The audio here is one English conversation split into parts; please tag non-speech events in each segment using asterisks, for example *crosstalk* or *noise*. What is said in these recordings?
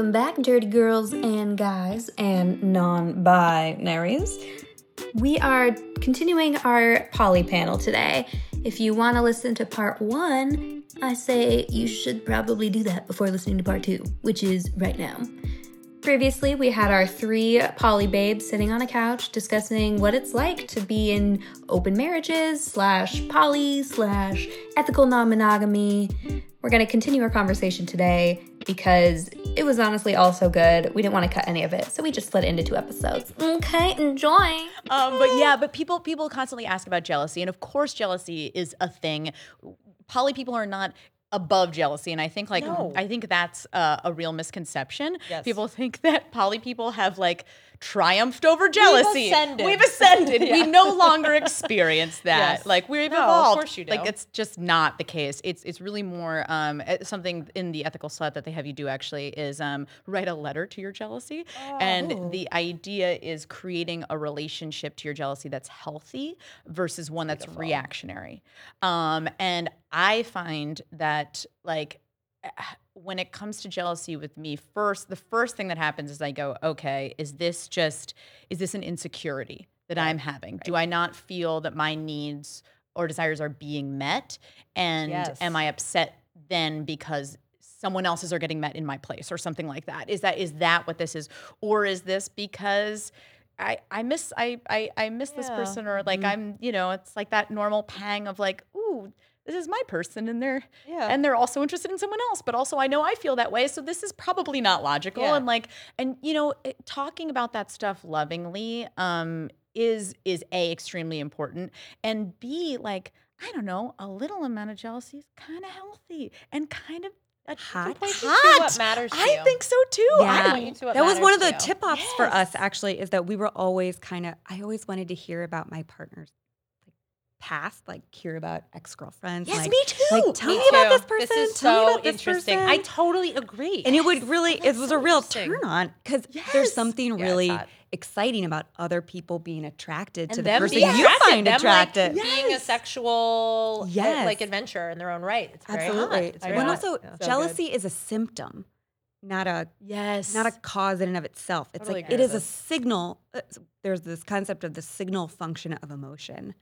Welcome back, dirty girls and guys and non binaries. We are continuing our poly panel today. If you want to listen to part one, I say you should probably do that before listening to part two, which is right now. Previously, we had our three poly babes sitting on a couch discussing what it's like to be in open marriages, slash poly, slash ethical non monogamy. We're going to continue our conversation today because it was honestly all so good. We didn't want to cut any of it, so we just split it into two episodes. Okay, enjoy. Um, but yeah, but people people constantly ask about jealousy, and of course, jealousy is a thing. Poly people are not above jealousy and i think like No. i think that's uh, a real misconception Yes. people *laughs* think that poly people have like triumphed over jealousy. ascended. we've ascended. *laughs* Yeah. we no longer experience *laughs* that. Yes. like we've No, of evolved. course you do. like it's just not the case. It's it's really more um uh, something in the ethical slut that they have you do actually is um write a letter to your jealousy. And the idea is creating a relationship to your jealousy that's healthy versus one that's reactionary. Um and i find that like when it comes to jealousy with me first the first thing that happens is i go okay is this just is this an insecurity that i'm having? Do i not feel that my needs or desires are being met? And Yes. am i upset then because someone else's are getting met in my place or something like that? Is that is that what this is? Or is this because I, I miss I, I I miss this person or like mm-hmm. I'm you know it's like that normal pang of like ooh this is my person and they're Yeah. and they're also interested in someone else but also i know i feel that way so this is probably not logical Yeah. and like and you know it- talking about that stuff lovingly um is is a extremely important and b like i don't know a little amount of jealousy is kind of healthy and kind of Hot. Points you to hot. what matters to i you. think so too Yeah. Point you to that was one of the matters to you. tip offs for us actually is that we were always kind of i always wanted to hear about my partner's like past like hear about ex-girlfriends yes like, me too like tell Me me about this person This is tell me so about this interesting. person. I totally agree. and it would really it was so a real turn on because Yes. there's something Yeah, really hot. exciting about other people being attracted to the them person you find them, attractive like, being a sexual uh, Yes. like adventure in their own right. It's very hot. absolutely It's and very hot. also Yeah. So jealousy is a symptom not a yes not a cause in and of itself. It's Totally like it is it with is a signal. uh, There's this concept of the signal function of emotion.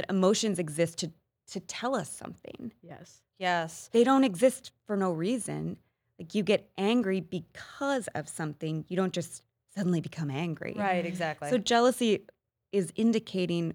That emotions exist to to tell us something. yes Yes. They don't exist for no reason. Like you get angry because of something. You don't just suddenly become angry. Right, exactly. So jealousy is indicating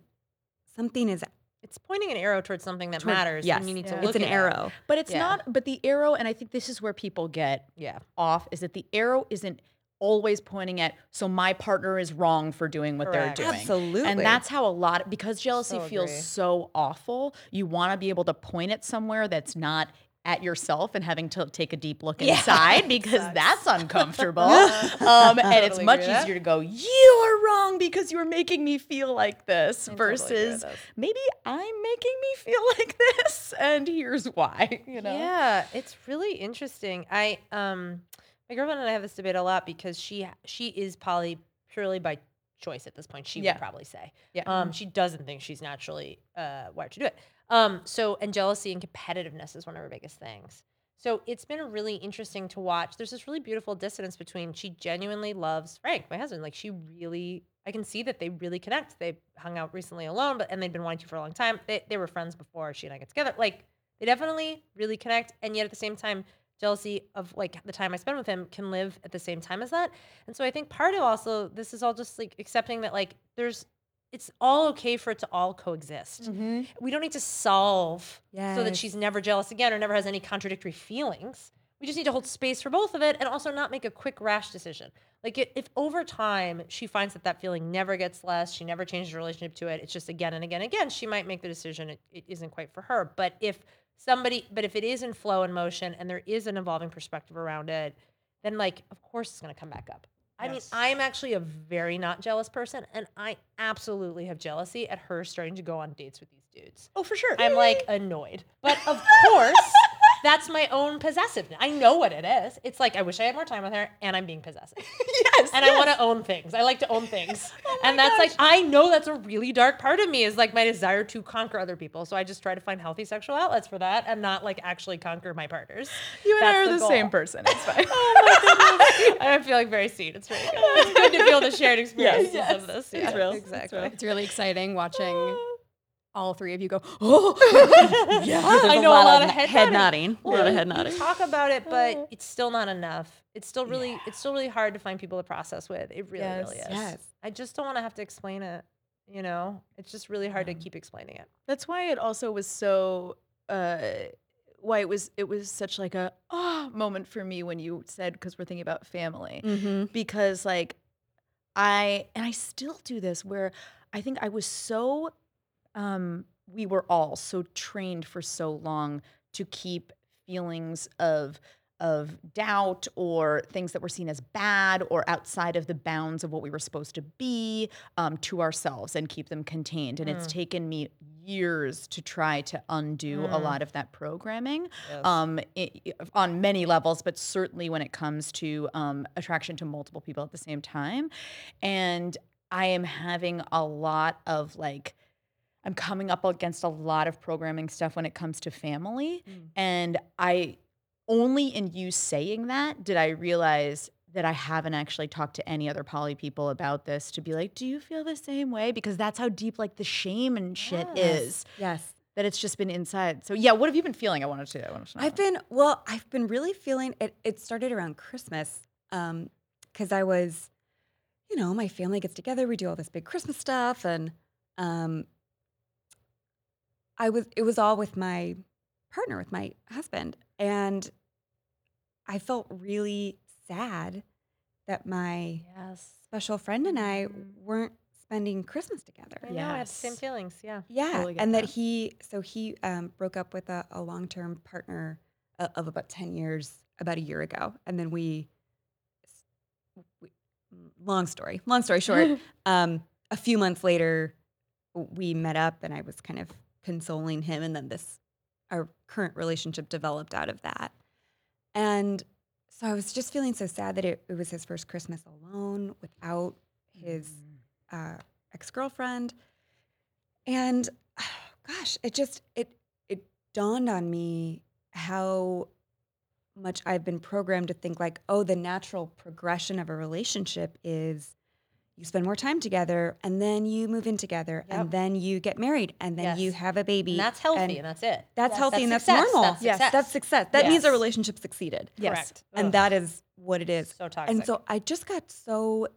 something is it's pointing an arrow towards something that toward- matters Yes, and you need to Yeah. look it's an at it. arrow. but it's Yeah. not but the arrow and i think this is where people get Yeah. off is that the arrow isn't always pointing at so my partner is wrong for doing what Correct. they're doing Absolutely. and that's how a lot of, because jealousy So feels agree. so awful you want to be able to point at somewhere that's not at yourself and having to take a deep look inside *laughs* because that's uncomfortable *laughs* um, and it's much agree that. easier to go you're wrong because you're making me feel like this totally agree with versus this. maybe i'm making me feel *laughs* like this and here's why you know Yeah, it's really interesting. I um my girlfriend and I have this debate a lot because she she is poly purely by choice at this point. She Yeah. would probably say. Yeah. Um she doesn't think she's naturally uh wired to do it. Um so and jealousy and competitiveness is one of her biggest things. So it's been really interesting to watch. There's this really beautiful dissonance between she genuinely loves Frank, my husband. Like she really I can see that they really connect. They hung out recently alone, but and they'd been wanting to for a long time. They they were friends before she and I got together. Like they definitely really connect and yet at the same time jealousy of like the time i spend with him can live at the same time as that. And so i think part of also this is all just like accepting that like there's it's all okay for it to all coexist. Mm-hmm. We don't need to solve so that she's never jealous again or never has any contradictory feelings. We just need to hold space for both of it and also not make a quick rash decision. Like if over time she finds that that feeling never gets less she never changes her relationship to it it's just again and again and again she might make the decision it, it isn't quite for her. But if somebody but if it is in flow and motion and there is an evolving perspective around it then like of course it's going to come back up. I mean i'm actually a very not jealous person and i absolutely have jealousy at her starting to go on dates with these dudes. Oh for sure. I'm like annoyed. But of *laughs* course that's my own possessiveness. I know what it is. It's like I wish I had more time with her, and I'm being possessive. *laughs* yes. and I want to own things. I like to own things. *laughs* Oh and that's like I know that's a really dark part of me is like my desire to conquer other people. So I just try to find healthy sexual outlets for that and not like actually conquer my partners. You and I are the, the same person. It's *laughs* fine. Oh I'm feeling very seen. It's very good. It's good to feel the shared experiences yes. of this. It's Yeah, real. It's Exactly. real. It's really exciting watching *sighs* oh. All three of you go, *gasps* oh, *laughs* yeah, There's I a know lot a lot of of head, head nodding. nodding. A lot of head we nodding. Talk about it, but it's still not enough. It's still really, it's still really hard to find people to process with. It really, really is. Yes. I just don't want to have to explain it. You know, it's just really hard to keep explaining it. That's why it also was so uh why it was it was such like a ah moment for me when you said because we're thinking about family. Mm-hmm. Because like I and I still do this where I think I was so um we were all so trained for so long to keep feelings of of doubt or things that were seen as bad or outside of the bounds of what we were supposed to be um, to ourselves and keep them contained. And it's taken me years to try to undo a Mm. lot of that programming um, i- i- on many levels, but certainly when it comes to um, attraction to multiple people at the same time. And I am having a lot of like, I'm coming up against a lot of programming stuff when it comes to family. Mm. And I only in you saying that did I realize that I haven't actually talked to any other poly people about this to be like, do you feel the same way? Because that's how deep like the shame and shit Yes. is Yes. that it's just been inside. So yeah, what have you been feeling? I wanted to. I wanted to know. I've been well. I've been really feeling it. It started around Christmas, um, because I was, you know, my family gets together. We do all this big Christmas stuff, and um, I was. It was all with my partner, with my husband, and I felt really sad that my Yes. special friend and I Mhm. weren't spending Christmas together. I know. I have the same feelings. Yeah. Yeah, Totally and that that. he so he um, broke up with a, a long term partner uh, of about ten years about a year ago, and then we, we long story, long story short, *laughs* um, a few months later, we met up, and I was kind of consoling him, and then this our current relationship developed out of that, and so I was just feeling so sad that it, it was his first Christmas alone without his uh, ex girlfriend, and *sighs* gosh, it just it it dawned on me how much I've been programmed to think like, oh, the natural progression of a relationship is you spend more time together, and then you move in together, Yep. and then you get married, and then you have a baby, And that's healthy, and and, that's it. that's Yes. healthy, and that's success. normal. That's Yes. That's success. That means a relationship succeeded, Yes. Correct. and Ugh. that is what it is. so toxic. And so I just got so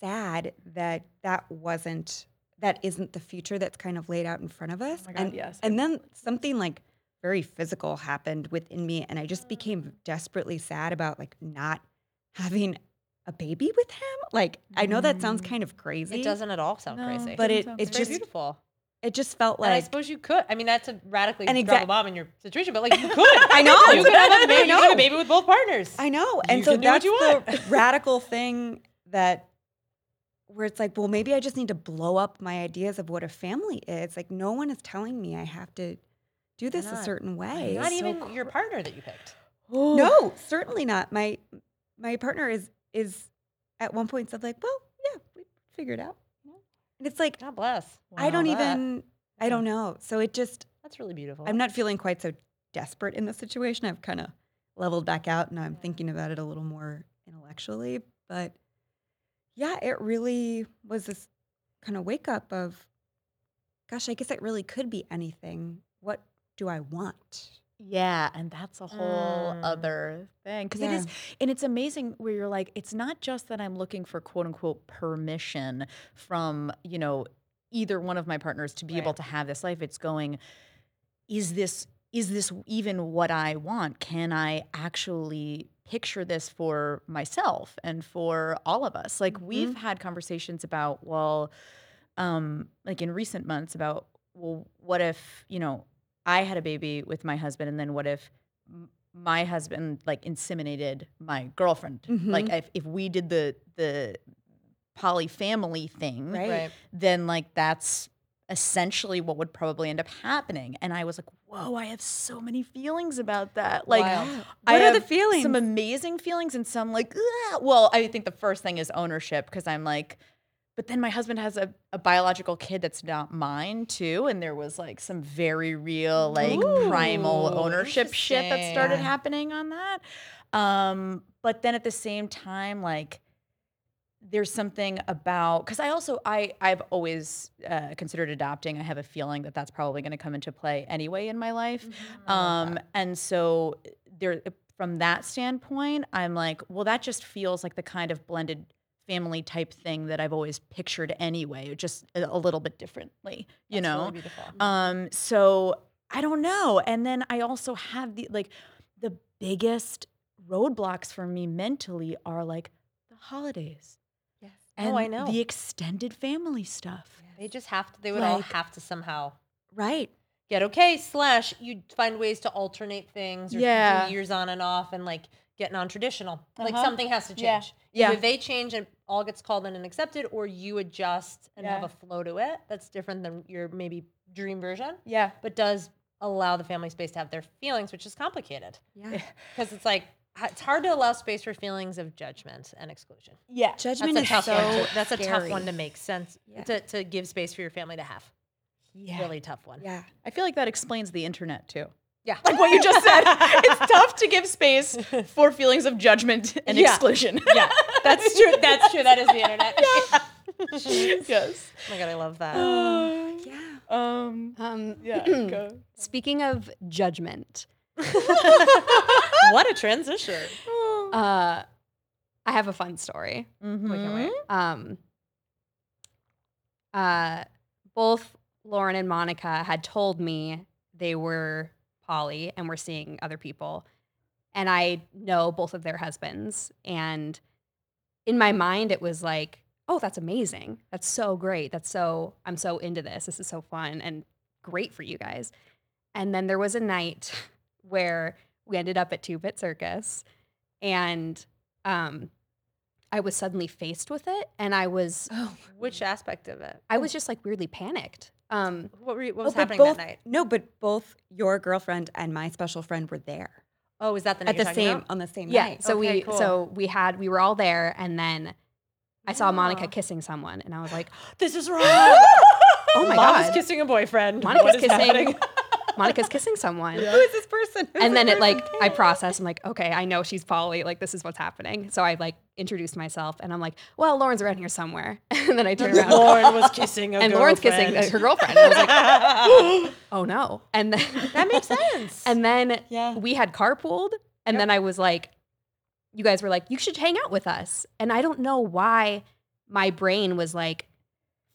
sad that that wasn't that isn't the future that's kind of laid out in front of us. Oh my God, and yes. and then something like very physical happened within me and I just became desperately sad about like not having a baby with him. Like I know that sounds Mm. kind of crazy. it doesn't at all sound No, crazy. but doesn't it sound it it's very just beautiful. it just felt like and I like suppose you could. I mean, that's a radically And drop exact- a bomb in your situation, but like you could. *laughs* I know. You could have a baby. *laughs* You could have know. a baby with both partners. I know. And You so can do what that's you the *laughs* radical thing that where it's like, well, maybe I just need to blow up my ideas of what a family is. Like no one is telling me I have to do this a not? certain way. Not so even your partner that you picked. *gasps* No, certainly not. My my partner is is at one point said like, well, yeah, we figured it out. And it's like God bless. I don't that- even I don't mm. know. So it just That's really beautiful. I'm not feeling quite so desperate in this situation. I've kind of leveled back out and I'm thinking about it a little more intellectually. But yeah, it really was this kind of wake up of, gosh, I guess it really could be anything. What do I want? Yeah, and that's a whole Mm. other thing because it Yeah. is, and it's amazing where you're like, it's not just that I'm looking for quote unquote permission from you know either one of my partners to be able to have this life. It's going, is this is this even what I want? Can I actually picture this for myself and for all of us? Like we've had conversations about, well, um, like in recent months about, well, what if, you know, I had a baby with my husband and then what if m- my husband like inseminated my girlfriend? Like mm-hmm. if, if we did the the poly family thing, Right. right. then like that's essentially what would probably end up happening. And I was like, whoa, I have so many feelings about that. Like, Wild. I What are the feelings? Some amazing feelings and some like, "Ugh." well, I think the first thing is ownership because I'm like, but then my husband has a, a biological kid that's not mine too. And there was like some very real, like primal ownership shit that started happening on that. Um, but then at the same time, like, there's something about because I also I I've always uh, considered adopting. I have a feeling that that's probably going to come into play anyway in my life, um, and so there from that standpoint, I'm like, well, that just feels like the kind of blended family type thing that I've always pictured anyway, just a, little bit differently, you That's know. really beautiful. Um, so I don't know. And then I also have the like the biggest roadblocks for me mentally are like the holidays Yes. and oh, I know. the extended family stuff. They just have to. They would all have to somehow Right. get okay. Slash, you find ways to alternate things. Or Yeah. years on and off, and like get non-traditional. Like Uh-huh. something has to change. Yeah. Either they change and all gets called in and accepted, or you adjust and have a flow to it. That's different than your maybe dream version, Yeah. but does allow the family space to have their feelings, which is complicated Yeah. because *laughs* it's like it's hard to allow space for feelings of judgment and exclusion. Yeah. Judgment That's a is tough so one. To, that's a tough one to make sense Yeah. to, to give space for your family to have. Yeah. Really tough one. Yeah. I feel like that explains the internet too. Yeah. *laughs* Like what you just said. it's tough to give space *laughs* for feelings of judgment and Yeah. exclusion. yeah, that's true. That's true. That is the internet. *laughs* yes. Oh my god, I love that. *sighs* Yeah. Um Um, yeah. *clears throat* go. Speaking of judgment, what a transition. uh, I have a fun story. Mhm. Um, uh, both Lauren and Monica had told me they were poly and we're seeing other people. And I know both of their husbands. And in my mind, it was like, oh, that's amazing. That's so great. That's so, I'm so into this. This is so fun and great for you guys. And then there was a night *laughs* where we ended up at Two Bit Circus and um, I was suddenly faced with it. And I was, Which aspect of it? I was just like weirdly panicked. Um, What, were you, what Oh, was happening both, that night? No, but both your girlfriend and my special friend were there Oh, is that the night at you're the same about? on the same yeah. night. So Okay, we, cool. so we had, we were all there and then I saw Monica kissing someone and I was like, *gasps* This is *gasps* wrong. oh my Mom is God. kissing a boyfriend. Monica's What is kissing, happening? *laughs* Monica's kissing someone. Who is this person? Who's and then this it like? I process. I'm like, okay, I know she's poly. Like this is what's happening. So I like introduced myself, and I'm like, well, Lauren's around here somewhere. *laughs* And then I turn around, Lauren was kissing a and Lauren's kissing uh, her girlfriend. And I was like, *laughs* oh no. And then *laughs* that makes sense. and then Yeah. we had carpooled, and then I was like, you guys were like, you should hang out with us. And I don't know why my brain was like,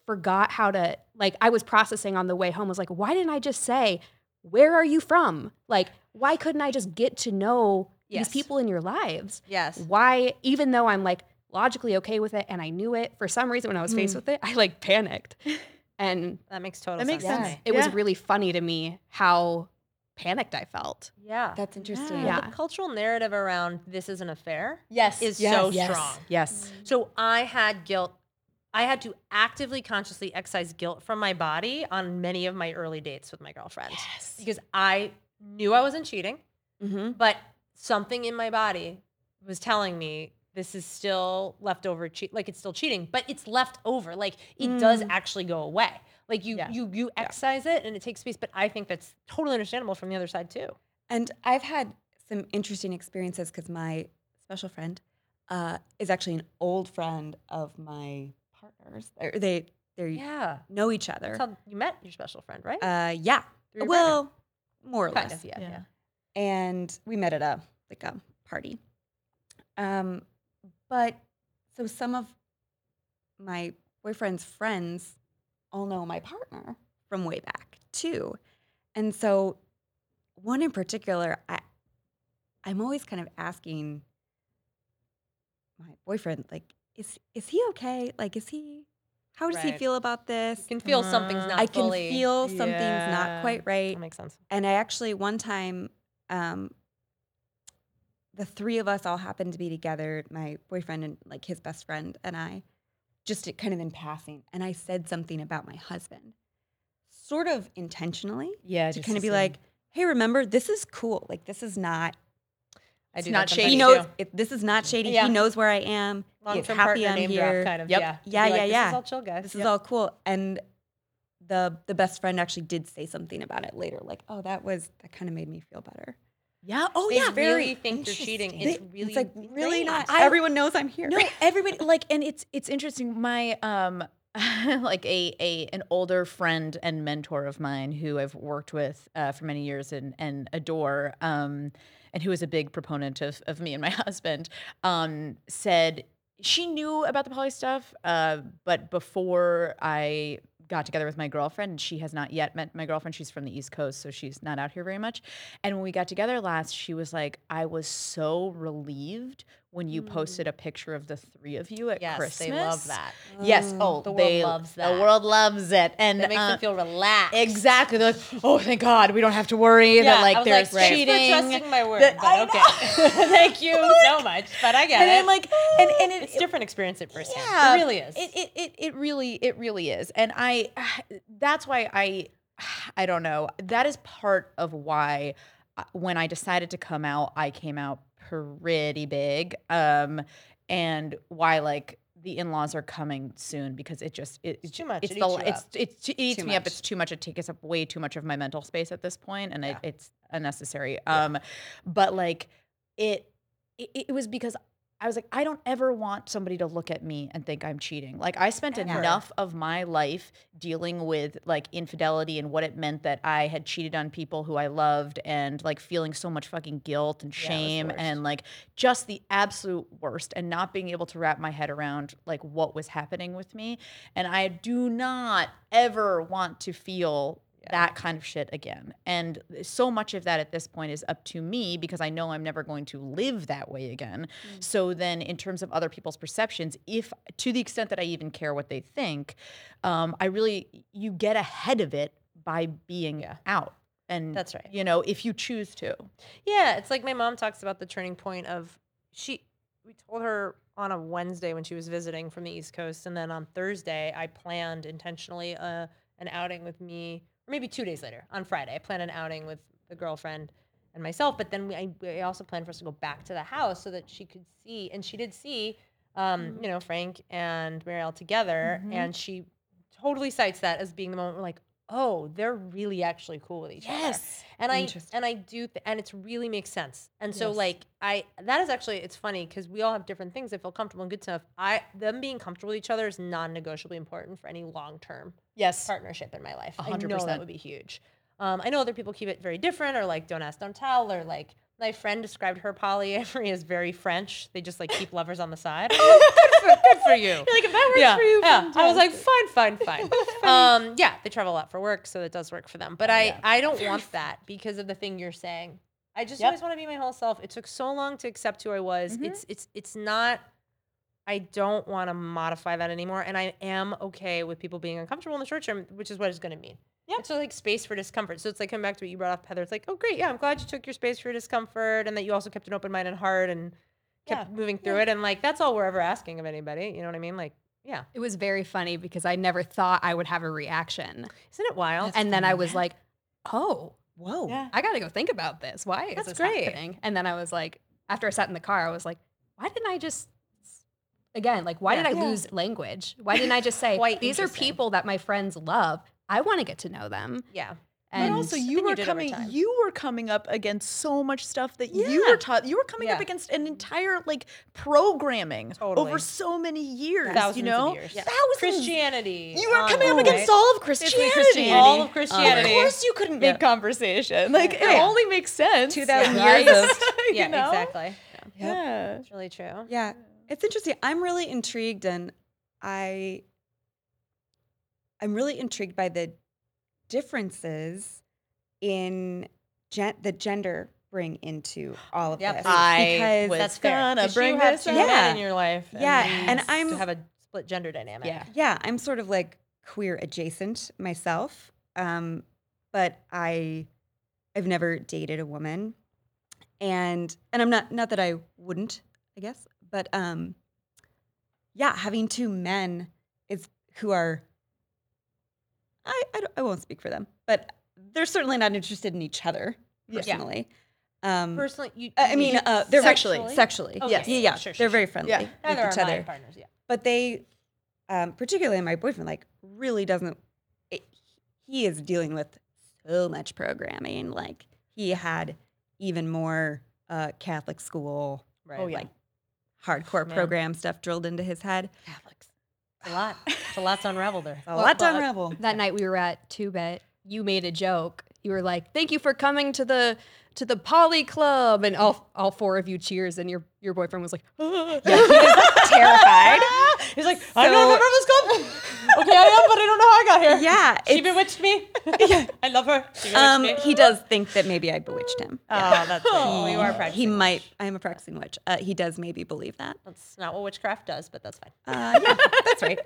forgot how to like. I was processing on the way home. Was like, why didn't I just say, where are you from? Like, why couldn't I just get to know Yes. these people in your lives? yes. Why, even though I'm like logically okay with it and I knew it, for some reason when I was faced hmm. with it, I like panicked. *laughs* And That makes total That makes sense. to sense. me. it was really funny to me how panicked I felt. Yeah. That's interesting. Yeah. The cultural narrative around this is an affair Yes. is Yes. so Yes. strong. Yes. Mm. So I had guilt. I had to actively, consciously excise guilt from my body on many of my early dates with my girlfriend Yes. because I knew I wasn't cheating, Mm-hmm. but something in my body was telling me this is still leftover cheat like it's still cheating but it's left over like it does actually go away like you Yeah. you you excise it and it takes space but i think that's totally understandable from the other side too And I've had some interesting experiences because my special friend uh, is actually an old friend of my partners. They're, they they yeah know each other. that's how you met your special friend right Uh, yeah. Through your Well, more or kind less. of yeah Yeah. yeah and we met at a like a party. Um, but so some of my boyfriend's friends all know my partner from way back too, and so one in particular, I I'm always kind of asking my boyfriend like, is is he okay? Like, is he? How does he feel about this? you can feel something's not I can fully feel something's Yeah. not quite right that makes sense and I actually one time, um, the three of us all happened to be together, my boyfriend and like his best friend and I, just it kind of in passing, and I said something about my husband, sort of intentionally, Yeah. to kind of be like, hey, remember this is cool. Like this is not. I It's do not shady He knows it, this is not shady. Yeah. He knows where I am. long He's term happy partner I'm name here. kind of. Yep. Yeah, To Yeah, like, yeah, This yeah. is all chill, guys. This is all cool. And the the best friend actually did say something about it later. Like, oh, that was that kind of made me feel better. Yeah. Oh They yeah. really think they're cheating. It's They- really, like really not. I- everyone knows I'm here. No, *laughs* everybody like, and it's it's interesting. My um, *laughs* like a a an older friend and mentor of mine who I've worked with uh, for many years and and adore, um, and who is a big proponent of of me and my *laughs* husband, um, said she knew about the poly stuff, uh, but before I got together with my girlfriend, she has not yet met my girlfriend. She's from the East Coast, so she's not out here very much. And when we got together last, she was like, "I was so relieved when you posted a picture of the three of you at Yes, Christmas." they love that. Yes. Oh, The world they- loves that. The world loves it, and it makes uh, them feel relaxed. exactly. They're like, "Oh, thank God, we don't have to worry Yeah, that like there's like, cheating." Thanks for trusting my word, that- but okay. *laughs* Thank you *laughs* so much. But I get and it. I'm like, and and it, it's different experience at first yeah, It really is. It, it it it really it really is, and I *sighs* that's why I *sighs* I don't know. That is part of why uh, when I decided to come out, I came out pretty big, um, and why like the in-laws are coming soon because it just it, It's too much. It's It the it's it's it eats Too me up. It's too much. It takes up way too much of my mental space at this point, and Yeah. it, it's unnecessary. Um, but like it, it, it was because I was like, I don't ever want somebody to look at me and think I'm cheating. Like I spent Ever. enough of my life dealing with like infidelity and what it meant that I had cheated on people who I loved and like feeling so much fucking guilt and Yeah, it was the shame worst. and like just the absolute worst and not being able to wrap my head around like what was happening with me. And I do not ever want to feel that kind of shit again. And so much of that at this point is up to me because I know I'm never going to live that way again. So then, in terms of other people's perceptions, if to the extent that I even care what they think, um, I really, you get ahead of it by being Yeah. out. And That's right. You know, if you choose to. Yeah, it's like my mom talks about the turning point of she. We told her on a Wednesday when she was visiting from the East Coast, and then on Thursday I planned intentionally uh, an outing with me, or maybe two days later on Friday I planned an outing with the girlfriend and myself. But then we, I, we also planned for us to go back to the house so that she could see, and she did see, um, you know, Frank and Marielle together, and she totally cites that as being the moment where like, oh, they're really actually cool with each other. And I and I do th- and it's really makes sense. And so Yes. like I that is actually it's funny because we all have different things that feel comfortable and good stuff. I them being comfortable with each other is non-negotiably important for any long-term Yes. partnership in my life. A I hundred know that would be huge. Um, I know other people keep it very different or like don't ask, don't tell, or like my friend described her polyamory *laughs* as very French. They just like keep lovers on the side. *laughs* good, for, good for you. like if that works yeah, for you, yeah. I was like, fine, fine, *laughs* fine. um, yeah, they travel a lot for work, so it does work for them. But I, yeah. I don't want that because of the thing you're saying. I just Yep. always want to be my whole self. It took so long to accept who I was. Mhm. It's, it's, it's not. I don't want to modify that anymore, and I am okay with people being uncomfortable in the short term, which is what it's going to mean. Yeah. It's sort like space for discomfort. So it's like coming back to what you brought up, Heather. It's like, oh, great, yeah, I'm glad you took your space for your discomfort, and that you also kept an open mind and heart, and kept Yeah. moving through it. And like that's all we're ever asking of anybody. You know what I mean? Like, yeah, It was very funny because I never thought I would have a reaction. isn't it wild? and then I was like, oh, Whoa. Yeah. I got to go think about this. Why is That's this great. happening? And then I was like, after I sat in the car, I was like, why didn't I just, again, like, why Yeah. did I Yeah. lose language? Why didn't I just *laughs* say, these are people that my friends love. I want to get to know them. Yeah. And but also you you were did over coming you were coming up against so much stuff that you were taught you were coming up against an entire like programming Totally. over so many years Thousands you know of years. thousands Christianity. you were on coming up the against way. all of Christianity Christianity. All of Christianity. of course you couldn't Yeah. make conversation like it oh, Yeah. only makes sense 2,000 Yeah. years of *laughs* you yeah, know? exactly. yeah It's really true. Yeah, it's interesting. I'm really intrigued, and I, I'm really intrigued by the differences in gen- the gender bring into all of Yep. this. I because was That's fair. gonna 'Cause bring you have this two up. men Yeah. in your life. Yeah, you and I'm have a split gender dynamic. yeah yeah, I'm sort of like queer adjacent myself, um, but I, I've never dated a woman, and and I'm not not that I wouldn't, I guess, but um, yeah, having two men is who are, I I, don't- I won't speak for them, but they're certainly not interested in each other personally. Um, Personally, you. I you mean, mean uh, they're Sexually. Sexually, sexually. Okay, yes, yeah, yeah. sure, sure, they're very friendly Yeah. with Neither each are my other. partners. Yeah. But they, um, particularly my boyfriend, like really doesn't. It, he is dealing with so much programming. Like he had even more uh, Catholic school, Right. Oh, yeah. like hardcore Man. program stuff drilled into his head. Catholics. It's a lot. It's a *laughs* lot to unravel there. A lot to unravel. that night we were at Two Bit, you made a joke. You were like, "Thank you for coming to the to the Poly Club," and all all four of you cheers, and your your boyfriend was like, *laughs* Terrified. *laughs* He's like, I'm not a So- member of this club. okay, I am, but I don't know how I got here. Yeah, She bewitched me. *laughs* *laughs* I love her. Um, he does think that maybe I bewitched him. Oh, that's oh, you are practicing. He might. I am a practicing witch. Uh, he does maybe believe that. That's not what witchcraft does, but that's fine. Uh, yeah, that's right.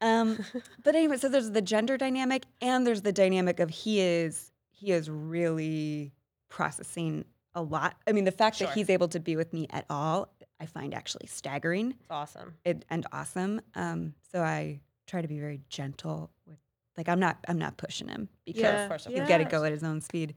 Um, *laughs* but anyway, so there's the gender dynamic, and there's the dynamic of he is he is really processing a lot. I mean, the fact Sure. that he's able to be with me at all, I find actually staggering It's awesome. and, and awesome. Um, so I try to be very gentle with, like, I'm not I'm not pushing him because Yeah, of course, of he's course. got to go at his own speed.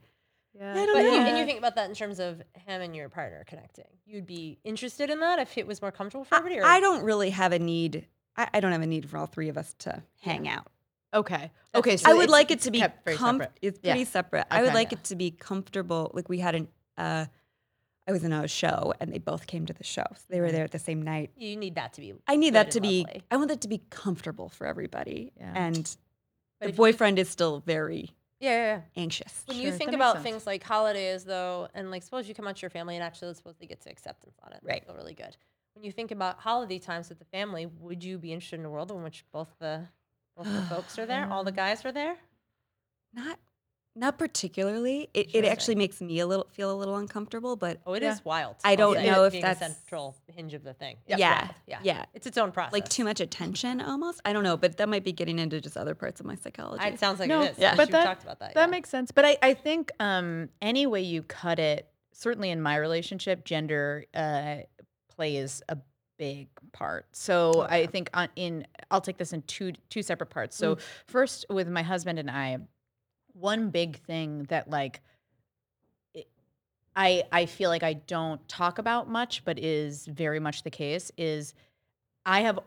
Yeah. I don't But you, and you think about that in terms of him and your partner connecting. You'd be interested in that if it was more comfortable for everybody. Or? I don't really have a need. I, I don't have a need for all three of us to hang out. Okay. Okay. So I would like it to be kept com- separate. It's Yeah. pretty separate. I would Okay. like it to be comfortable. Like we had an, uh, I was in a show and they both came to the show. So they were there at the same night. You need that to be. I need that to be. lovely. I want that to be comfortable for everybody. Yeah. And But the if you- boyfriend is still very Yeah, yeah, yeah. anxious. When Sure, you think about things like holidays, though, and like suppose you come out to your family and actually suppose they get to acceptance on it, Right. Feel really good. When you think about holiday times with the family, would you be interested in a world in which both the both the *sighs* folks are there, all the guys are there? Not, not particularly. It, it Interesting. actually makes me a little feel a little uncomfortable. But Oh, it is Yeah. wild. I don't also, know if being that's- a central hinge of the thing. Yeah. Yeah. yeah, Yeah. It's its own process. like too much attention, almost. I don't know. But that might be getting into just other parts of my psychology. It sounds like No, it is. yeah. Yeah, but we that- talked about that. That yeah. makes sense. But I, I think um, any way you cut it, certainly in my relationship, gender uh, plays a big part. So I think on, in I'll take this in two two separate parts. So first, with my husband and I, one big thing that like it- I I feel like I don't talk about much, but is very much the case is I have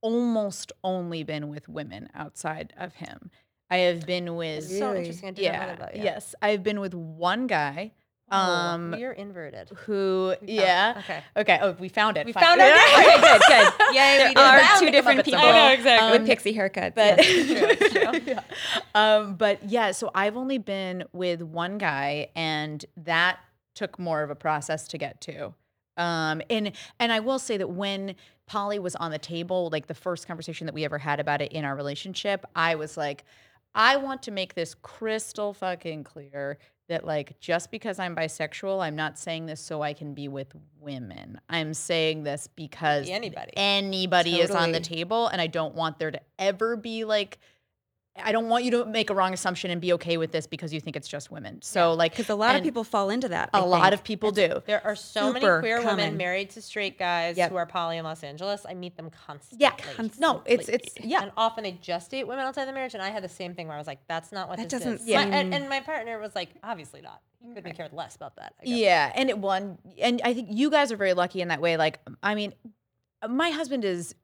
almost only been with women outside of him. I have been with It's so interesting. I did not know yeah, that about yes. I've been with one guy Oh, um, you're inverted. who, yeah. Okay. Okay. Oh, we found it. We Fine. found it. *laughs* okay, good, good. *laughs* Yay, we did. Are two different people. I know, exactly. with pixie haircuts. But yes. *laughs* True, true. Yeah. Um, but yeah, so I've only been with one guy, and that took more of a process to get to. Um, and and I will say that when poly was on the table, like the first conversation that we ever had about it in our relationship, I was like, I want to make this crystal fucking clear that like just because I'm bisexual, I'm not saying this so I can be with women. I'm saying this because Be anybody. anybody is on the table and I don't want there to ever be like I don't want you to make a wrong assumption and be okay with this because you think it's just women. So like Because a lot of people fall into that. a I lot of people do. There are so many Super queer women married to straight guys Yep. who are poly in Los Angeles. I meet them constantly. Yeah. constantly. No, it's it's yeah. And often they just date women outside the marriage. And I had the same thing where I was like, that's not what That this doesn't is. My- and, and my partner was like, obviously not. He couldn't care less about that. I guess. Yeah, and it won. And I think you guys are very lucky in that way. Like, I mean, my husband is,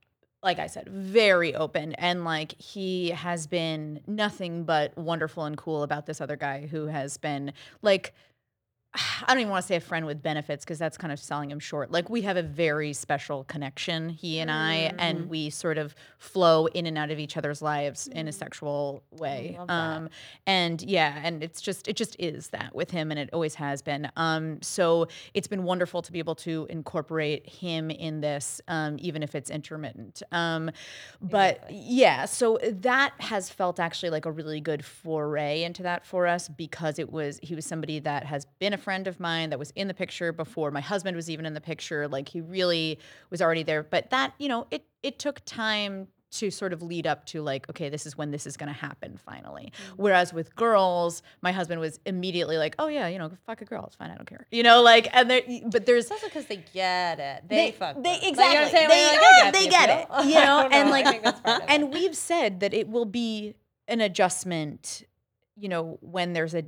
like I said, very open, and like he has been nothing but wonderful and cool about this other guy who has been like. *sighs* I don't even want to say a friend with benefits because that's kind of selling him short. Like we have a very special connection, he and I, and we sort of flow in and out of each other's lives in a sexual way. Um, and yeah, and it's just it just is that with him, and it always has been. Um, so it's been wonderful to be able to incorporate him in this, um, even if it's intermittent. Um, but yeah, so that has felt actually like a really good foray into that for us because it was he was somebody that has been a friend of mine that was in the picture before my husband was even in the picture. Like he really was already there. But that you know it it took time to sort of lead up to like okay this is when this is going to happen finally mm-hmm. whereas with girls my husband was immediately like oh yeah you know fuck a girl it's fine i don't care you know like and there but there's It's also because they get it. They, fuck. they exactly Like, you know what I'm saying? they, Like, they get it you know *laughs* don't and like and we've said that it will be an adjustment you know, when there's a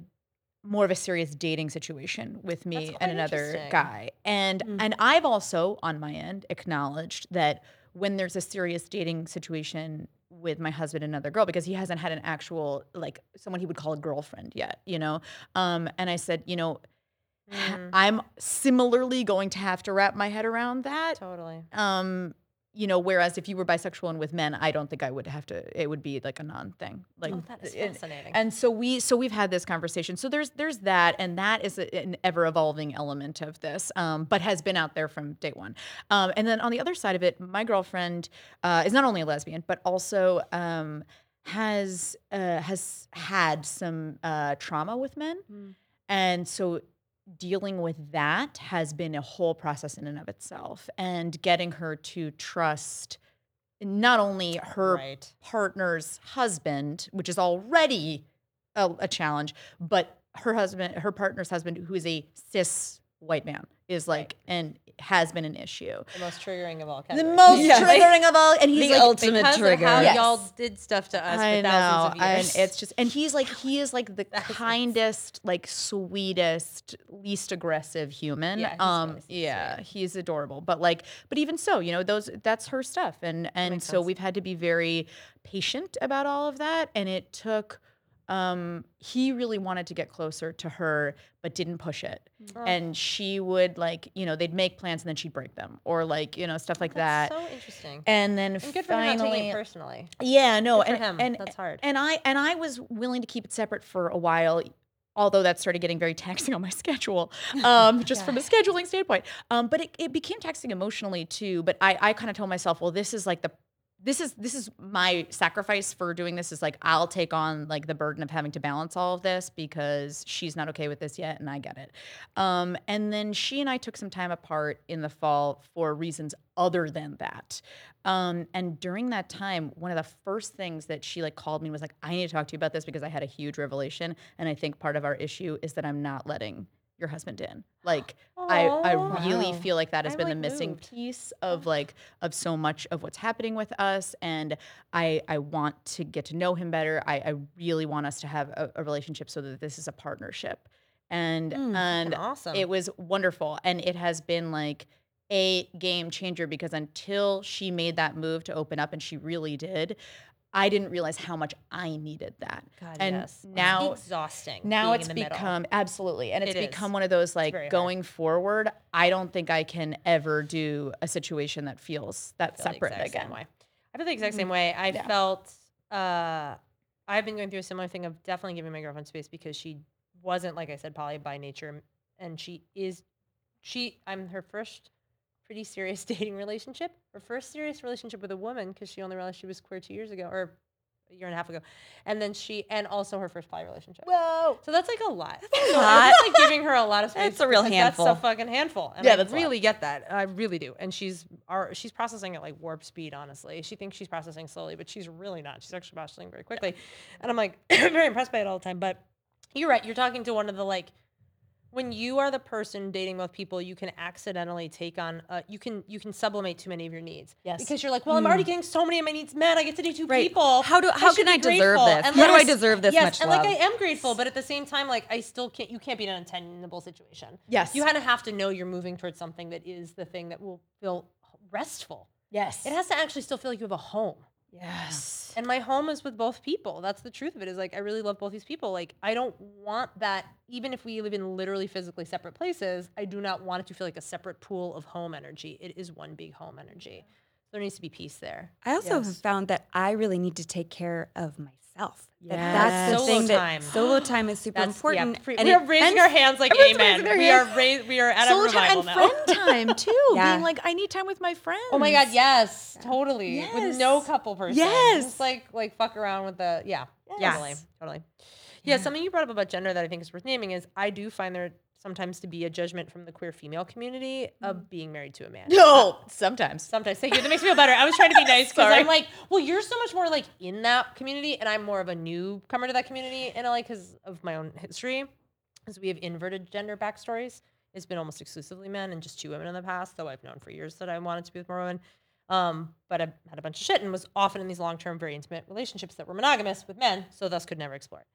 more of a serious dating situation with me and another guy. And Mm. and I've also on my end acknowledged that when there's a serious dating situation with my husband and another girl because he hasn't had an actual like someone he would call a girlfriend yet, you know. Um and I said, you know, Mm, I'm similarly going to have to wrap my head around that. totally. Um, you know, whereas if you were bisexual and with men, I don't think I would have to. It would be like a non thing. Like, Oh, that is and- fascinating. and so we, so we've had this conversation. So there's there's that, and that is a, an ever evolving element of this, um, but has been out there from day one. Um, and then on the other side of it, my girlfriend uh, is not only a lesbian, but also um, has uh, has had some uh, trauma with men, Mm. and so dealing with that has been a whole process in and of itself and getting her to trust not only her right. partner's husband which is already a, a challenge but her husband her partner's husband who is a cis white man is like and has been an issue The most triggering of all. the most Yes. triggering of all and he's The like ultimate because trigger. Of how Yes. y'all did stuff to us I for know, of years. and it's just, and he's like, *laughs* he is like the kindest, like sweetest, least aggressive human. Yeah, he's um, really yeah, he's adorable. But like, but even so, you know, those that's her stuff, and and so sense. we've had to be very patient about all of that, and it took. Um, he really wanted to get closer to her, but didn't push it. Oh. And she would like, you know, they'd make plans and then she'd break them, or like, you know, stuff like That's that. so interesting. and then And good for him not taking finally, it personally. yeah, no, Good for and, him. and That's hard. And I and I was willing to keep it separate for a while, although that started getting very taxing on my schedule, *laughs* um, just from a scheduling standpoint. Um, but it, it became taxing emotionally too. But I I kind of told myself, well, this is like the this is this is my sacrifice for doing this is like I'll take on like the burden of having to balance all of this because she's not okay with this yet and I get it. Um, and then she and I took some time apart in the fall for reasons other than that. Um, and during that time, one of the first things that she like called me was like, I need to talk to you about this because I had a huge revelation. And I think part of our issue is that I'm not letting your husband in. Like I, I really Wow. feel like that has I'm, been the missing moved. piece of like of so much of what's happening with us. And I I want to get to know him better. I, I really want us to have a, a relationship so that this is a partnership. And Mm, and awesome. it was wonderful. And it has been like a game changer because until she made that move to open up, and she really did, I didn't realize how much I needed that. God, and yes. It's now exhausting. now being it's in the middle. become absolutely, and it's It is. become one of those very like hard. going forward. I don't think I can ever do a situation that feels that feel separate again. way. I feel the exact same way. I Yeah. felt uh, I've been going through a similar thing of definitely giving my girlfriend space because she wasn't, like I said, poly by nature, and she is. She, I'm her first pretty serious *laughs* dating relationship. Her first serious relationship with a woman because she only realized she was queer two years ago or a year and a half ago, and then she, and also her first poly relationship. Whoa. So that's like a lot. a *laughs* lot. I'm like giving her a lot of *laughs* space. That's a real handful. That's a fucking handful. And Yeah, I that's really get that. I really do. And she's our, she's processing at like warp speed. Honestly, she thinks she's processing slowly, but she's really not. She's actually processing very quickly. And I'm like *coughs* very impressed by it all the time. But you're right. You're talking to one of the like. When you are the person dating both people, you can accidentally take on. Uh, you can you can sublimate too many of your needs. Yes. Because you're like, well, I'm already getting so many of my needs met. I get to do two Right. people. How do- how should can I deserve grateful." this? And How do I deserve this yes, much and like? I am grateful, but at the same time, like I still can't. You can't be in an untenable situation. Yes. You kind of have to know you're moving towards something that is the thing that will feel restful. Yes. It has to actually still feel like you have a home. Yes. And my home is with both people. That's the truth of it. Is like I really love both these people. Like I don't want that. Even if we live in literally physically separate places, I do not want it to feel like a separate pool of home energy. It is one big home energy. So there needs to be peace there. I also have Yes. found that I really need to take care of myself. That That's the Solo thing time. that solo time is super That's important. Yeah, pre- and we are raising and our hands like amen. raising We are ra- we are at Solo a time revival and now. friend time *laughs* too. Yeah. Being like, I need time with my friends. Oh my god, yes, totally. With no couple person. Yes. Just like like fuck around with the yeah. Yes. Totally. Totally. Yeah, something you brought up about gender that I think is worth naming is I do find there sometimes to be a judgment from the queer female community of being married to a man. No, sometimes. Sometimes. Thank you. That makes me feel better. I was trying to be *laughs* nice because I'm like, well, you're so much more like in that community, and I'm more of a newcomer to that community in LA because of my own history. Because we have inverted gender backstories. It's been almost exclusively men and just two women in the past, though I've known for years that I wanted to be with more women. Um, but I had a bunch of shit and was often in these long term, very intimate relationships that were monogamous with men, so thus could never explore it.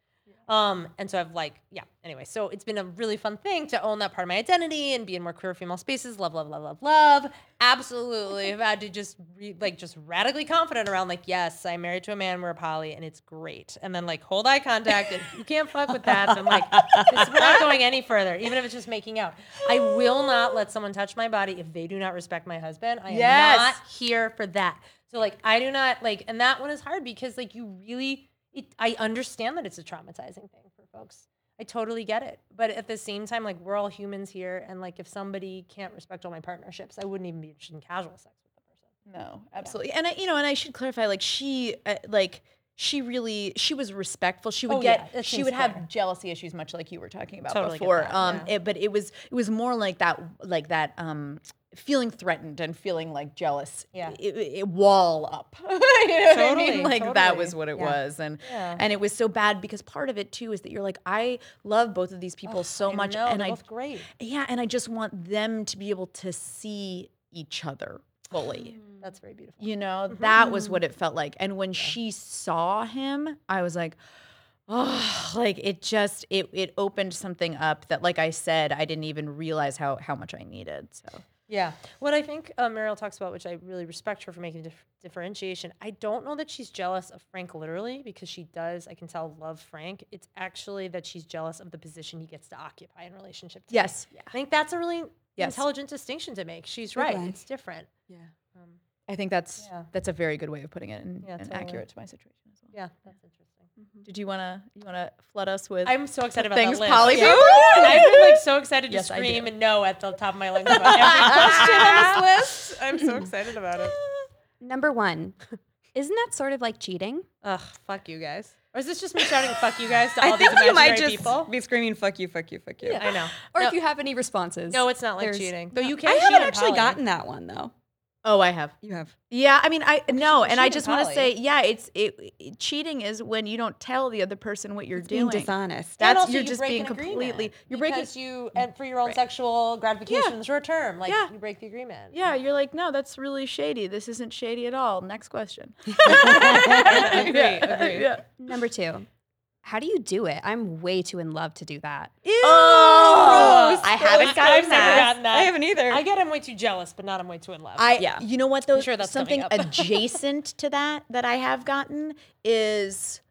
Um, and so I've like, yeah. Anyway, so it's been a really fun thing to own that part of my identity and be in more queer female spaces. Love, love, love, love, love. Absolutely, I've had to just re- like just radically confident around like, yes, I'm married to a man. We're a poly, and it's great. And then like hold eye contact, and you can't fuck with that. I'm like, this, we're not going any further, even if it's just making out. I will not let someone touch my body if they do not respect my husband. I am Yes. not here for that. So like, I do not like, and that one is hard because like you really it, I understand that it's a traumatizing thing for folks. I totally get it. But at the same time, like we're all humans here, and like if somebody can't respect all my partnerships, I wouldn't even be interested in casual sex with the person. No, absolutely. And I, you know, and I should clarify, like she, uh, like she really, she was respectful. She would Oh, get, that she would have jealousy issues, much like you were talking about Totally before. um, yeah. it, but it was, it was more like that, like that, um, feeling threatened and feeling like jealous. Yeah. it, it- wall up. *laughs* you know what I Totally, mean? Like that was what it Yeah. was, and Yeah. and it was so bad because part of it too is that you're like, I love both of these people so I much, know, and they're I both great. yeah, and I just want them to be able to see each other fully. That's very beautiful. You know, that was what it felt like. And when she saw him, I was like, oh, like it just it it opened something up that, like I said, I didn't even realize how how much I needed. So Yeah. What I think uh, Mariel talks about, which I really respect her for making dif- differentiation, I don't know that she's jealous of Frank literally because she does, I can tell, love Frank. It's actually that she's jealous of the position he gets to occupy in relationship to me. yes, I think that's a really Yes. intelligent distinction to make. She's right. one. It's different. Yeah. I think that's Yeah. that's a very good way of putting it and, Yeah, and totally. accurate to my situation as well. yeah, that's interesting. Mm-hmm. Did you wanna you wanna flood us with? I'm so excited about Things. Poly Yeah. I've been like so excited to Yes, I scream and no at the top of my lungs about every *laughs* question on this *laughs* list. I'm so excited about it. *laughs* Number one, isn't that sort of like cheating? Ugh, fuck you guys. Or is this just me shouting "fuck you guys" to all I think these you might just people? be screaming "fuck you, fuck you, fuck you." I know. Or no, if you have any responses. no, it's not like there's- cheating. Though no. you can't I haven't on actually poly. gotten that one though. Oh, I have. You have. Yeah, I mean, I no, and I just want to say, yeah, it's it, it- cheating is when you don't tell the other person what you're It's being doing. dishonest. That's also you're you just break being an completely you're breaking. because you mm. and for your own Right. sexual gratification in the short term, like Yeah. you break the agreement. Yeah, you're like, no, that's really shady. This isn't shady at all. Next question. Agree, *laughs* *laughs* Yeah, agree. yeah. Number two, how do you do it? I'm way too in love to do that. Oh, Gross. I haven't gotten I've never that. gotten that. I haven't either. I get I'm way too jealous, but not I'm way too in love. I, Yeah. you know what though? sure that's something coming up. *laughs* adjacent to that that I have gotten is,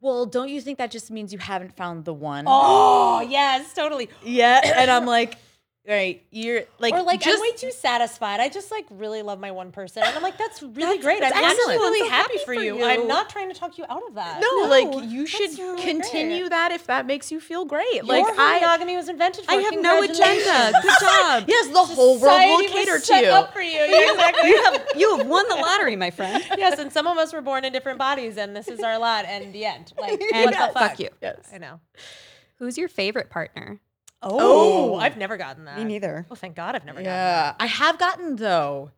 well, don't you think that just means you haven't found the one? oh yes, totally. Yeah, and I'm like, right, you're like, or like just I'm way too satisfied. I just like really love my one person, and I'm like, that's really That's- great. that's I'm actually really so happy, happy for you. you. I'm not trying to talk you out of that. no, No, like you should really continue great. that if that makes you feel great. Your like I, monogamy was invented for. I have no agenda. Good *laughs* job. yes, the whole world will cater to you. up for you. Yeah, exactly. you have you have won the lottery, my friend. *laughs* yes, and some of us were born in different bodies, and this is our lot, and the end. Like, *laughs* And the fuck fuck? you. Yes. I know. Who's your favorite partner? Oh, oh, I've never gotten that. Me neither. Oh, thank God, I've never gotten Yeah, I have gotten though.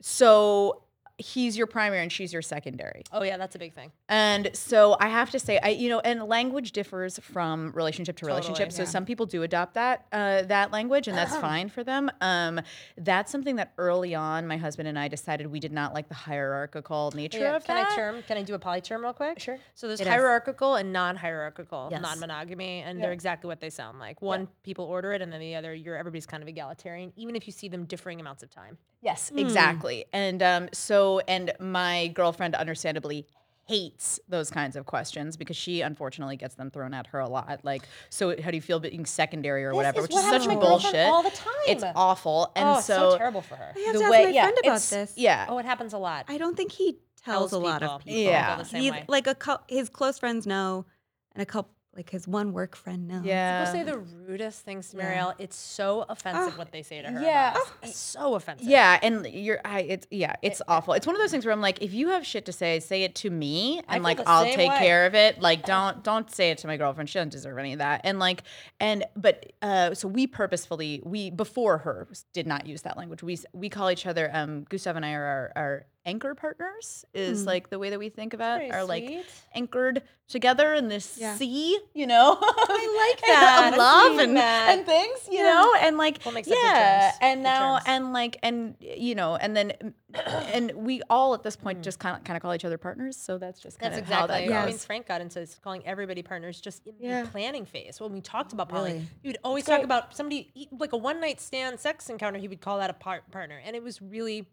So he's your primary and she's your secondary. Oh yeah, that's a big thing. And so I have to say, I you know, and language differs from relationship to Totally, relationship. So yeah. some people do adopt that uh, that language, and that's *clears throat* fine for them. Um, that's something that early on, my husband and I decided we did not like the hierarchical nature Yeah, of can that. I term? Can I do a poly term real quick? Sure. So there's It is. hierarchical and non-hierarchical Yes. non-monogamy, and Yeah. they're exactly what they sound like. One people order it, and then the other, you're everybody's kind of egalitarian, even if you see them differing amounts of time. Yes, exactly. And um, so, and my girlfriend understandably hates those kinds of questions because she unfortunately gets them thrown at her a lot. Like, so how do you feel being secondary or whatever, is which what is such to my bullshit. all the time. It's awful. And oh, it's so, so terrible for her. I have the to ask way, my yeah, friend about this. Yeah. Oh, it happens a lot. I don't think he tells Tells a lot people. of people. Yeah. The same He- way. like a cou- his close friends know, and a couple like his one work friend knows. yeah. People say the rudest things to Yeah. Marielle. It's so offensive Oh, what they say to her. yeah. about. It's so offensive. Yeah, and you're, I, it's yeah, it's awful. It's one of those things where I'm like, if you have shit to say, say it to me, and like I'll take way. care of it. *laughs* Like, don't don't say it to my girlfriend. She doesn't deserve any of that. And like, and but uh, so we purposefully we before her did not use that language. We we call each other. Um, Gustav and I are our, our anchor partners is Mm. like the way that we think about Very are like anchored together in this Yeah. sea, you know. *laughs* I like that. Of love and, that. and things, you know, and like up yeah, and Good now terms. and like and you know, and then *coughs* and we all at this point just kind of kind of call each other partners, so that's just kind Mm. That's of how that exactly. goes. I mean, Frank got into calling everybody partners just in Yeah. the planning phase. When we talked about poly, Really? he would always talk about somebody like a one night stand sex encounter. He would call that a par- partner, and it was really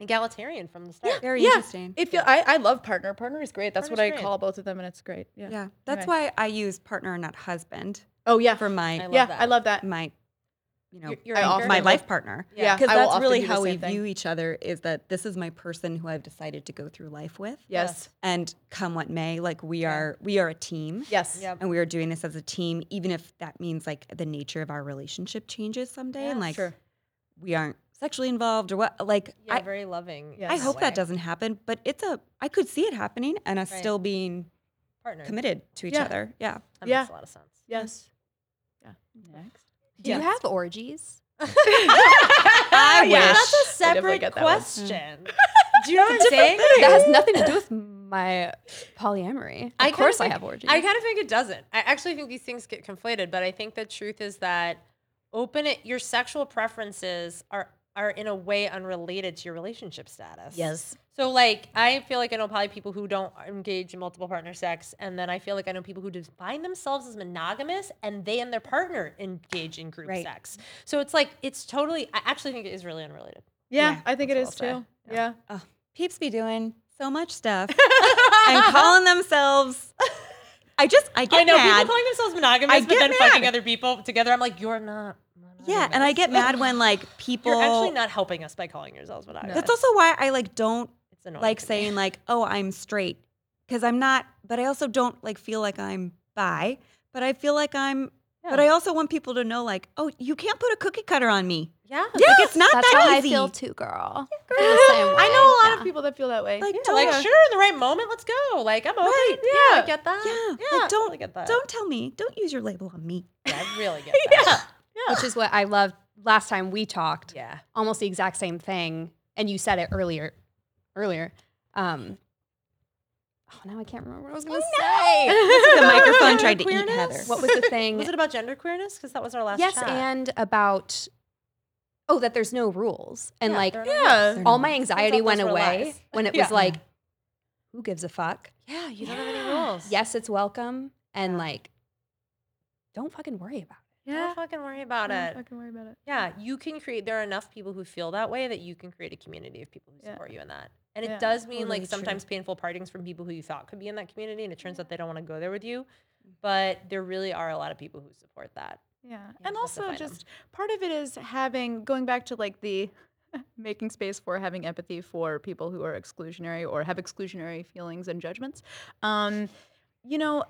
egalitarian from the start. Yeah, Very yeah, interesting. It feel I, I love partner. Partner is great. That's what I great. call both of them, and it's great. Yeah. yeah, that's Anyway. why I use partner and not husband Oh yeah. for my I love yeah, that. I love that. my you know Your- your I anchor. often my life partner. Yeah, because I will that's really how we thing. view each other. Is that this is my person who I've decided to go through life with, Yes. and come what may, like we are we are a team. Yes. Yep. and we are doing this as a team, even if that means like the nature of our relationship changes someday, and like Sure. we aren't sexually involved or what. Like Yeah, I, very loving. in Yes. I that hope that doesn't happen, but it's a I could see it happening and us Right. still being partner. committed to each Yeah. other. Yeah. That Yeah. makes a lot of sense. Yes. Yeah. Next. Do you have orgies? *laughs* I Yeah. wish. That's a I definitely separate get that question. *laughs* Do you know what I'm saying? *laughs* That has nothing to do with my polyamory. Of I kinda course, I have orgies. I kind of think it doesn't. I actually think these things get conflated, but I think the truth is that open it. Your sexual preferences are are in a way unrelated to your relationship status. Yes. So like I feel like I know probably people who don't engage in multiple partner sex, and then I feel like I know people who define themselves as monogamous, and they and their partner engage in group Right. sex. So it's like it's totally. I actually think it is really unrelated. Yeah, Yeah, I think it that's is what I'll too. say. Yeah. Oh, peeps be doing so much stuff *laughs* and calling themselves. I just I get I know mad. people calling themselves monogamous, I but get then fucking other people together. I'm like, you're not. Yeah, and I get mad when like people. You're actually not helping us by calling yourselves monogamous. That's also why I like don't it's annoying like to me. saying like, oh, I'm straight, because I'm not. But I also don't like feel like I'm bi. But I feel like I'm. But I also want people to know like, oh, you can't put a cookie cutter on me. Yeah. Like it's not That's that how easy. I feel too, girl. Yeah, girl. I'm the same I know a lot way. of people that feel that way. Like, Yeah, like yeah, sure, in the right moment, let's go. Like I'm open. Right, Yeah, yeah. I get that. yeah, like don't totally get that. don't tell me. Don't use your label on me. Yeah, I really get *laughs* that. Which is what I loved last time we talked. yeah. Almost the exact same thing. And you said it earlier. Earlier. Um, oh, now I can't remember what I was going to say. *laughs* the microphone tried to eat Queerness? Heather. What was the thing? Was it about gender queerness? Because that was our last. yes, chat. and about oh, that there's no rules. And Yeah, like there are no yeah. rules. all my anxiety went away lies. when it *laughs* Yeah. was like, who gives a fuck? Yeah, you don't have any *gasps* rules. Yes, it's welcome. And like, don't fucking worry about it. Don't fucking worry about it. Don't it. fucking worry about it. Yeah, you can create. There are enough people who feel that way that you can create a community of people who Yeah. support you in that. And it Yeah, does mean totally like true. sometimes painful partings from people who you thought could be in that community, and it turns out they don't want to go there with you. But there really are a lot of people who support that. Yeah. And just have to also find 'em. just part of it is having going back to like the *laughs* making space for having empathy for people who are exclusionary or have exclusionary feelings and judgments. Um, you know,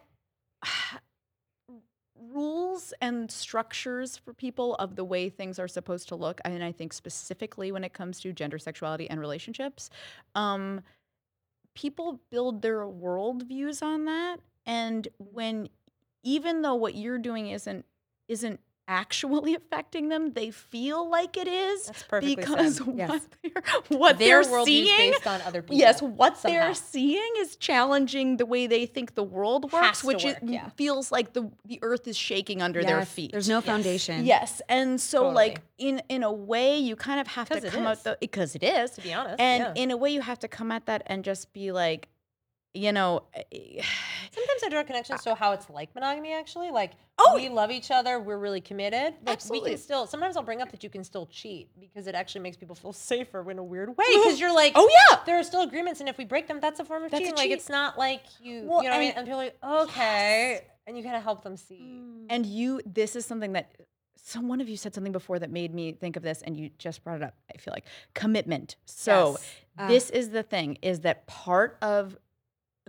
rules and structures for people of the way things are supposed to look, and I think specifically when it comes to gender, sexuality, and relationships, um, people build their worldviews on that. And when, even though what you're doing isn't isn't actually affecting them, they feel like it is because *laughs* said. what Yes. they're what Their they're seeing based on other people. Yes, what somehow. they're seeing is challenging the way they think the world works, which work, yeah. feels like the the earth is shaking under their feet. There's no foundation. Yes, and so like in in a way you kind of have to come out because it is, to be honest. and yeah. in a way you have to come at that and just be like, you know, eh, eh, Sometimes I draw connections to how it's like monogamy, actually. Like, Oh, we love each other. We're really committed. Like, we can still, sometimes I'll bring up that you can still cheat because it actually makes people feel safer in a weird way. *gasps* Because you're like, oh yeah, there are still agreements. And if we break them, that's a form of That's cheating. Like, cheat. it's not like you, Well, you know what I mean? and- people are like, okay. And you kind of help them see. Mm. and you this is something that so one of you said something before that made me think of this and you just brought it up i feel like commitment so Yes. Ah. this is the thing is that part of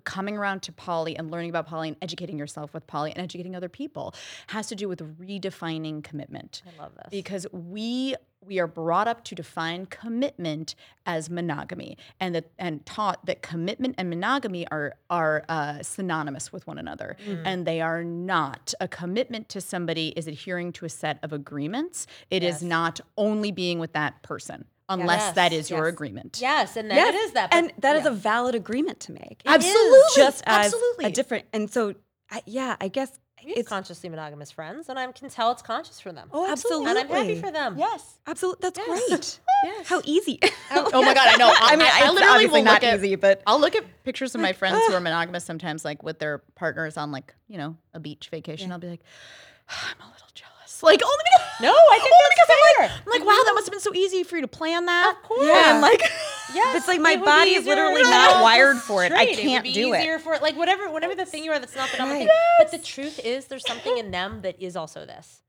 coming around to poly and learning about poly and educating yourself with poly and educating other people has to do with redefining commitment. I love this. because we we are brought up to define commitment as monogamy and that and taught that commitment and monogamy are are uh, synonymous with one another. And they are not. A commitment to somebody is adhering to a set of agreements. It is Yes. not only being with that person unless that is Yes, your agreement. Yes, and then Yes, it is that. and but- that is yeah. a valid agreement to make. It is. Absolutely. just as absolutely. a different. And so, I, yeah, I guess We have it's consciously monogamous friends, and I can tell it's conscious for them. oh, absolutely, and I'm happy for them. Yes. Absolutely, that's Yes. great. *laughs* Yes. How easy. Oh, *laughs* oh my god, I know. *laughs* I, I mean, I, it's literally obviously will not look at, easy, but I'll look at pictures of my friends who are monogamous sometimes, like with their partners on like you know a beach vacation. I'll be like, *sighs* I'm a little jealous. Like only because *laughs* No, I think only that's because I'm like. I'm like, wow, that must have been so easy for you to plan that. Of course. Yeah. And like, *laughs* Yes, It's like my it body is literally to not wired for it. I can't would be do it. easier For like whatever, whatever the thing you are that's not the number thing. Right. But the truth is, there's something in them that is also this.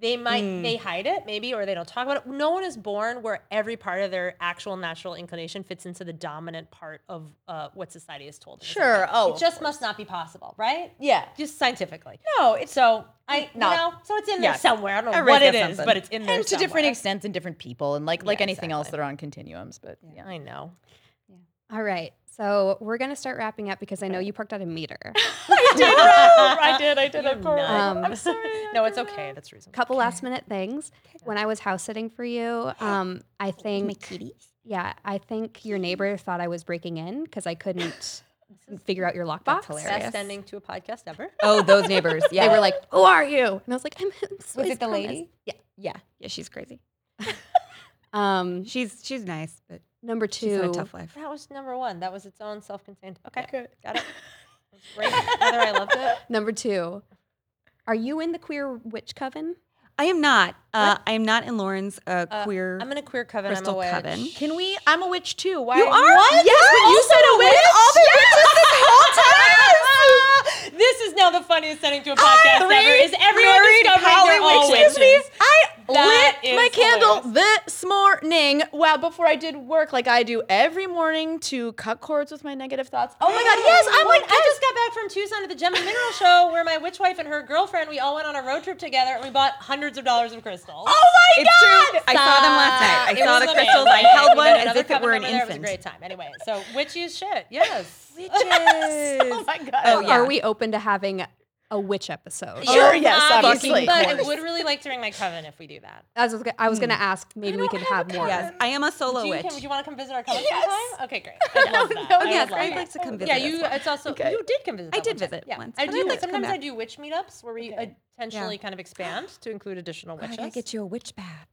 They might Mm. they hide it maybe, or they don't talk about it. No one is born where every part of their actual natural inclination fits into the dominant part of uh, what society has told them. Sure. okay. Oh, it of just must not be possible, right? yeah. Just scientifically. No, it's So I, Not- you know, so it's in Yeah. there somewhere. I don't know Everybody what it is something. but it's in there and to different extents and different people, and like like Yeah, anything else that are on continuums. But yeah. I know. All right. So we're going to start wrapping up because I know you parked out a meter. *laughs* I did. I did. *laughs* I did. You're Of course. Um, I'm sorry. No, it's okay. That's reasonable. couple last minute things. When I was house sitting for you, um, I think yeah, I think your neighbor thought I was breaking in because I couldn't *laughs* figure out your lockbox. Hilarious. Best ending to a podcast ever. oh, those neighbors. Yeah, They were like, "Who are you?" And I was like, "I'm." was it the Promise." lady? Yeah. Yeah, yeah, she's crazy. Um, She's she's nice, but number she's had two. a tough life. That was number one. That was its own self-contained. Okay, Good. got it. *laughs* It was Great. Heather, I loved it. Number two. Are you in the queer witch coven? I am not. Uh, I am not in Lauren's uh, Uh, queer. I'm in a queer coven. Crystal I'm a witch. coven. Can we? I'm a witch too. Why? You are? What? Yes, but you Also said a witch? All the witches this whole time? this is now the funniest setting to a podcast Three ever. Is everyone discovering poly they're all witches. witches? I That lit my candle hilarious. this morning. Wow, before I did work, like I do every morning to cut cords with my negative thoughts. Oh my god, yes, I'm When like I just got back from Tucson to the Gem and Mineral Show, where my witch wife and her girlfriend, we all went on a road trip together, and we bought hundreds of dollars of crystals. Oh my It's god! true. I saw them last night. I It saw was the amazing. crystals. I held one as if it were an over there. It was a great time. Anyway, so witchy as shit. *laughs* Yes. Witches. *laughs* oh my god. Oh, yeah. Are we open to having a witch episode? Sure, yes, Um, obviously. But I would really like to ring my coven if we do that. As I was, I was gonna ask, maybe we could have more. Yes, I am a solo do you, witch. Can, do you want to come visit our coven Yes. sometime? Okay, great. *laughs* I love that. no, I yes, would love I'd that. like to come visit Yeah, you. well. It's also Okay. you did come visit. I did one time. visit Yeah, once, I do. I'd like to come sometimes I do witch meetups where we intentionally kind of expand to include additional Oh, I witches. gotta get you a witch bath.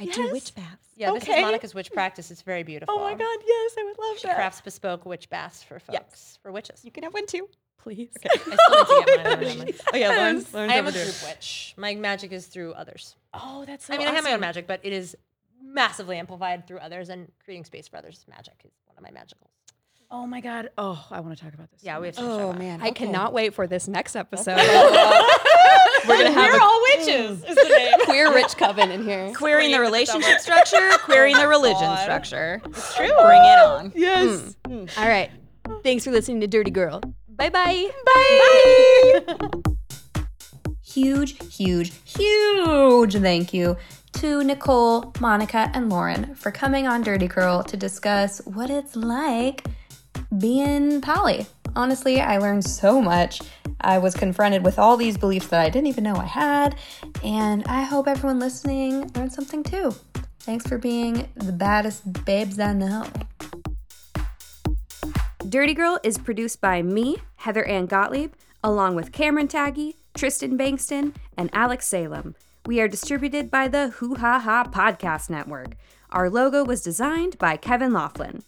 I do witch baths. yeah, this is Monica's witch practice. It's very beautiful. Oh my god, yes, I would love She that. crafts bespoke witch baths for folks for witches. You can have one too. Please. I still need to get mine. I remember. Oh yeah, Lauren. Lauren's I am a over there. group witch. My magic is through others. Oh, that's. I mean, I have my own magic, but it is massively amplified through others, and creating space for others. Magic is one of my magicals. Oh my god. Oh, I want to talk about this. Yeah, we have to Oh show up. man, I okay. cannot wait for this next episode. *laughs* *laughs* We're gonna have We're all witches. Is the name. *laughs* queer witch coven in here. Querying the Querying the relationship structure, querying the oh, religion God. structure. It's true. Bring it on. Yes. Hmm. Hmm. All right. Thanks for listening to Dirty Girl. Bye bye. *laughs* Bye. Huge, huge, huge thank you to Nicole, Monica, and Lauren for coming on Dirty Girl to discuss what it's like being poly. Honestly, I learned so much. I was confronted with all these beliefs that I didn't even know I had, and I hope everyone listening learned something too. Thanks for being the baddest babes I know. Dirty Girl is produced by me, Heather Ann Gottlieb, along with Cameron Taggy, Tristan Bankston, and Alex Salem. We are distributed by the Hoo Ha Ha Podcast Network. Our logo was designed by Kevin Laughlin.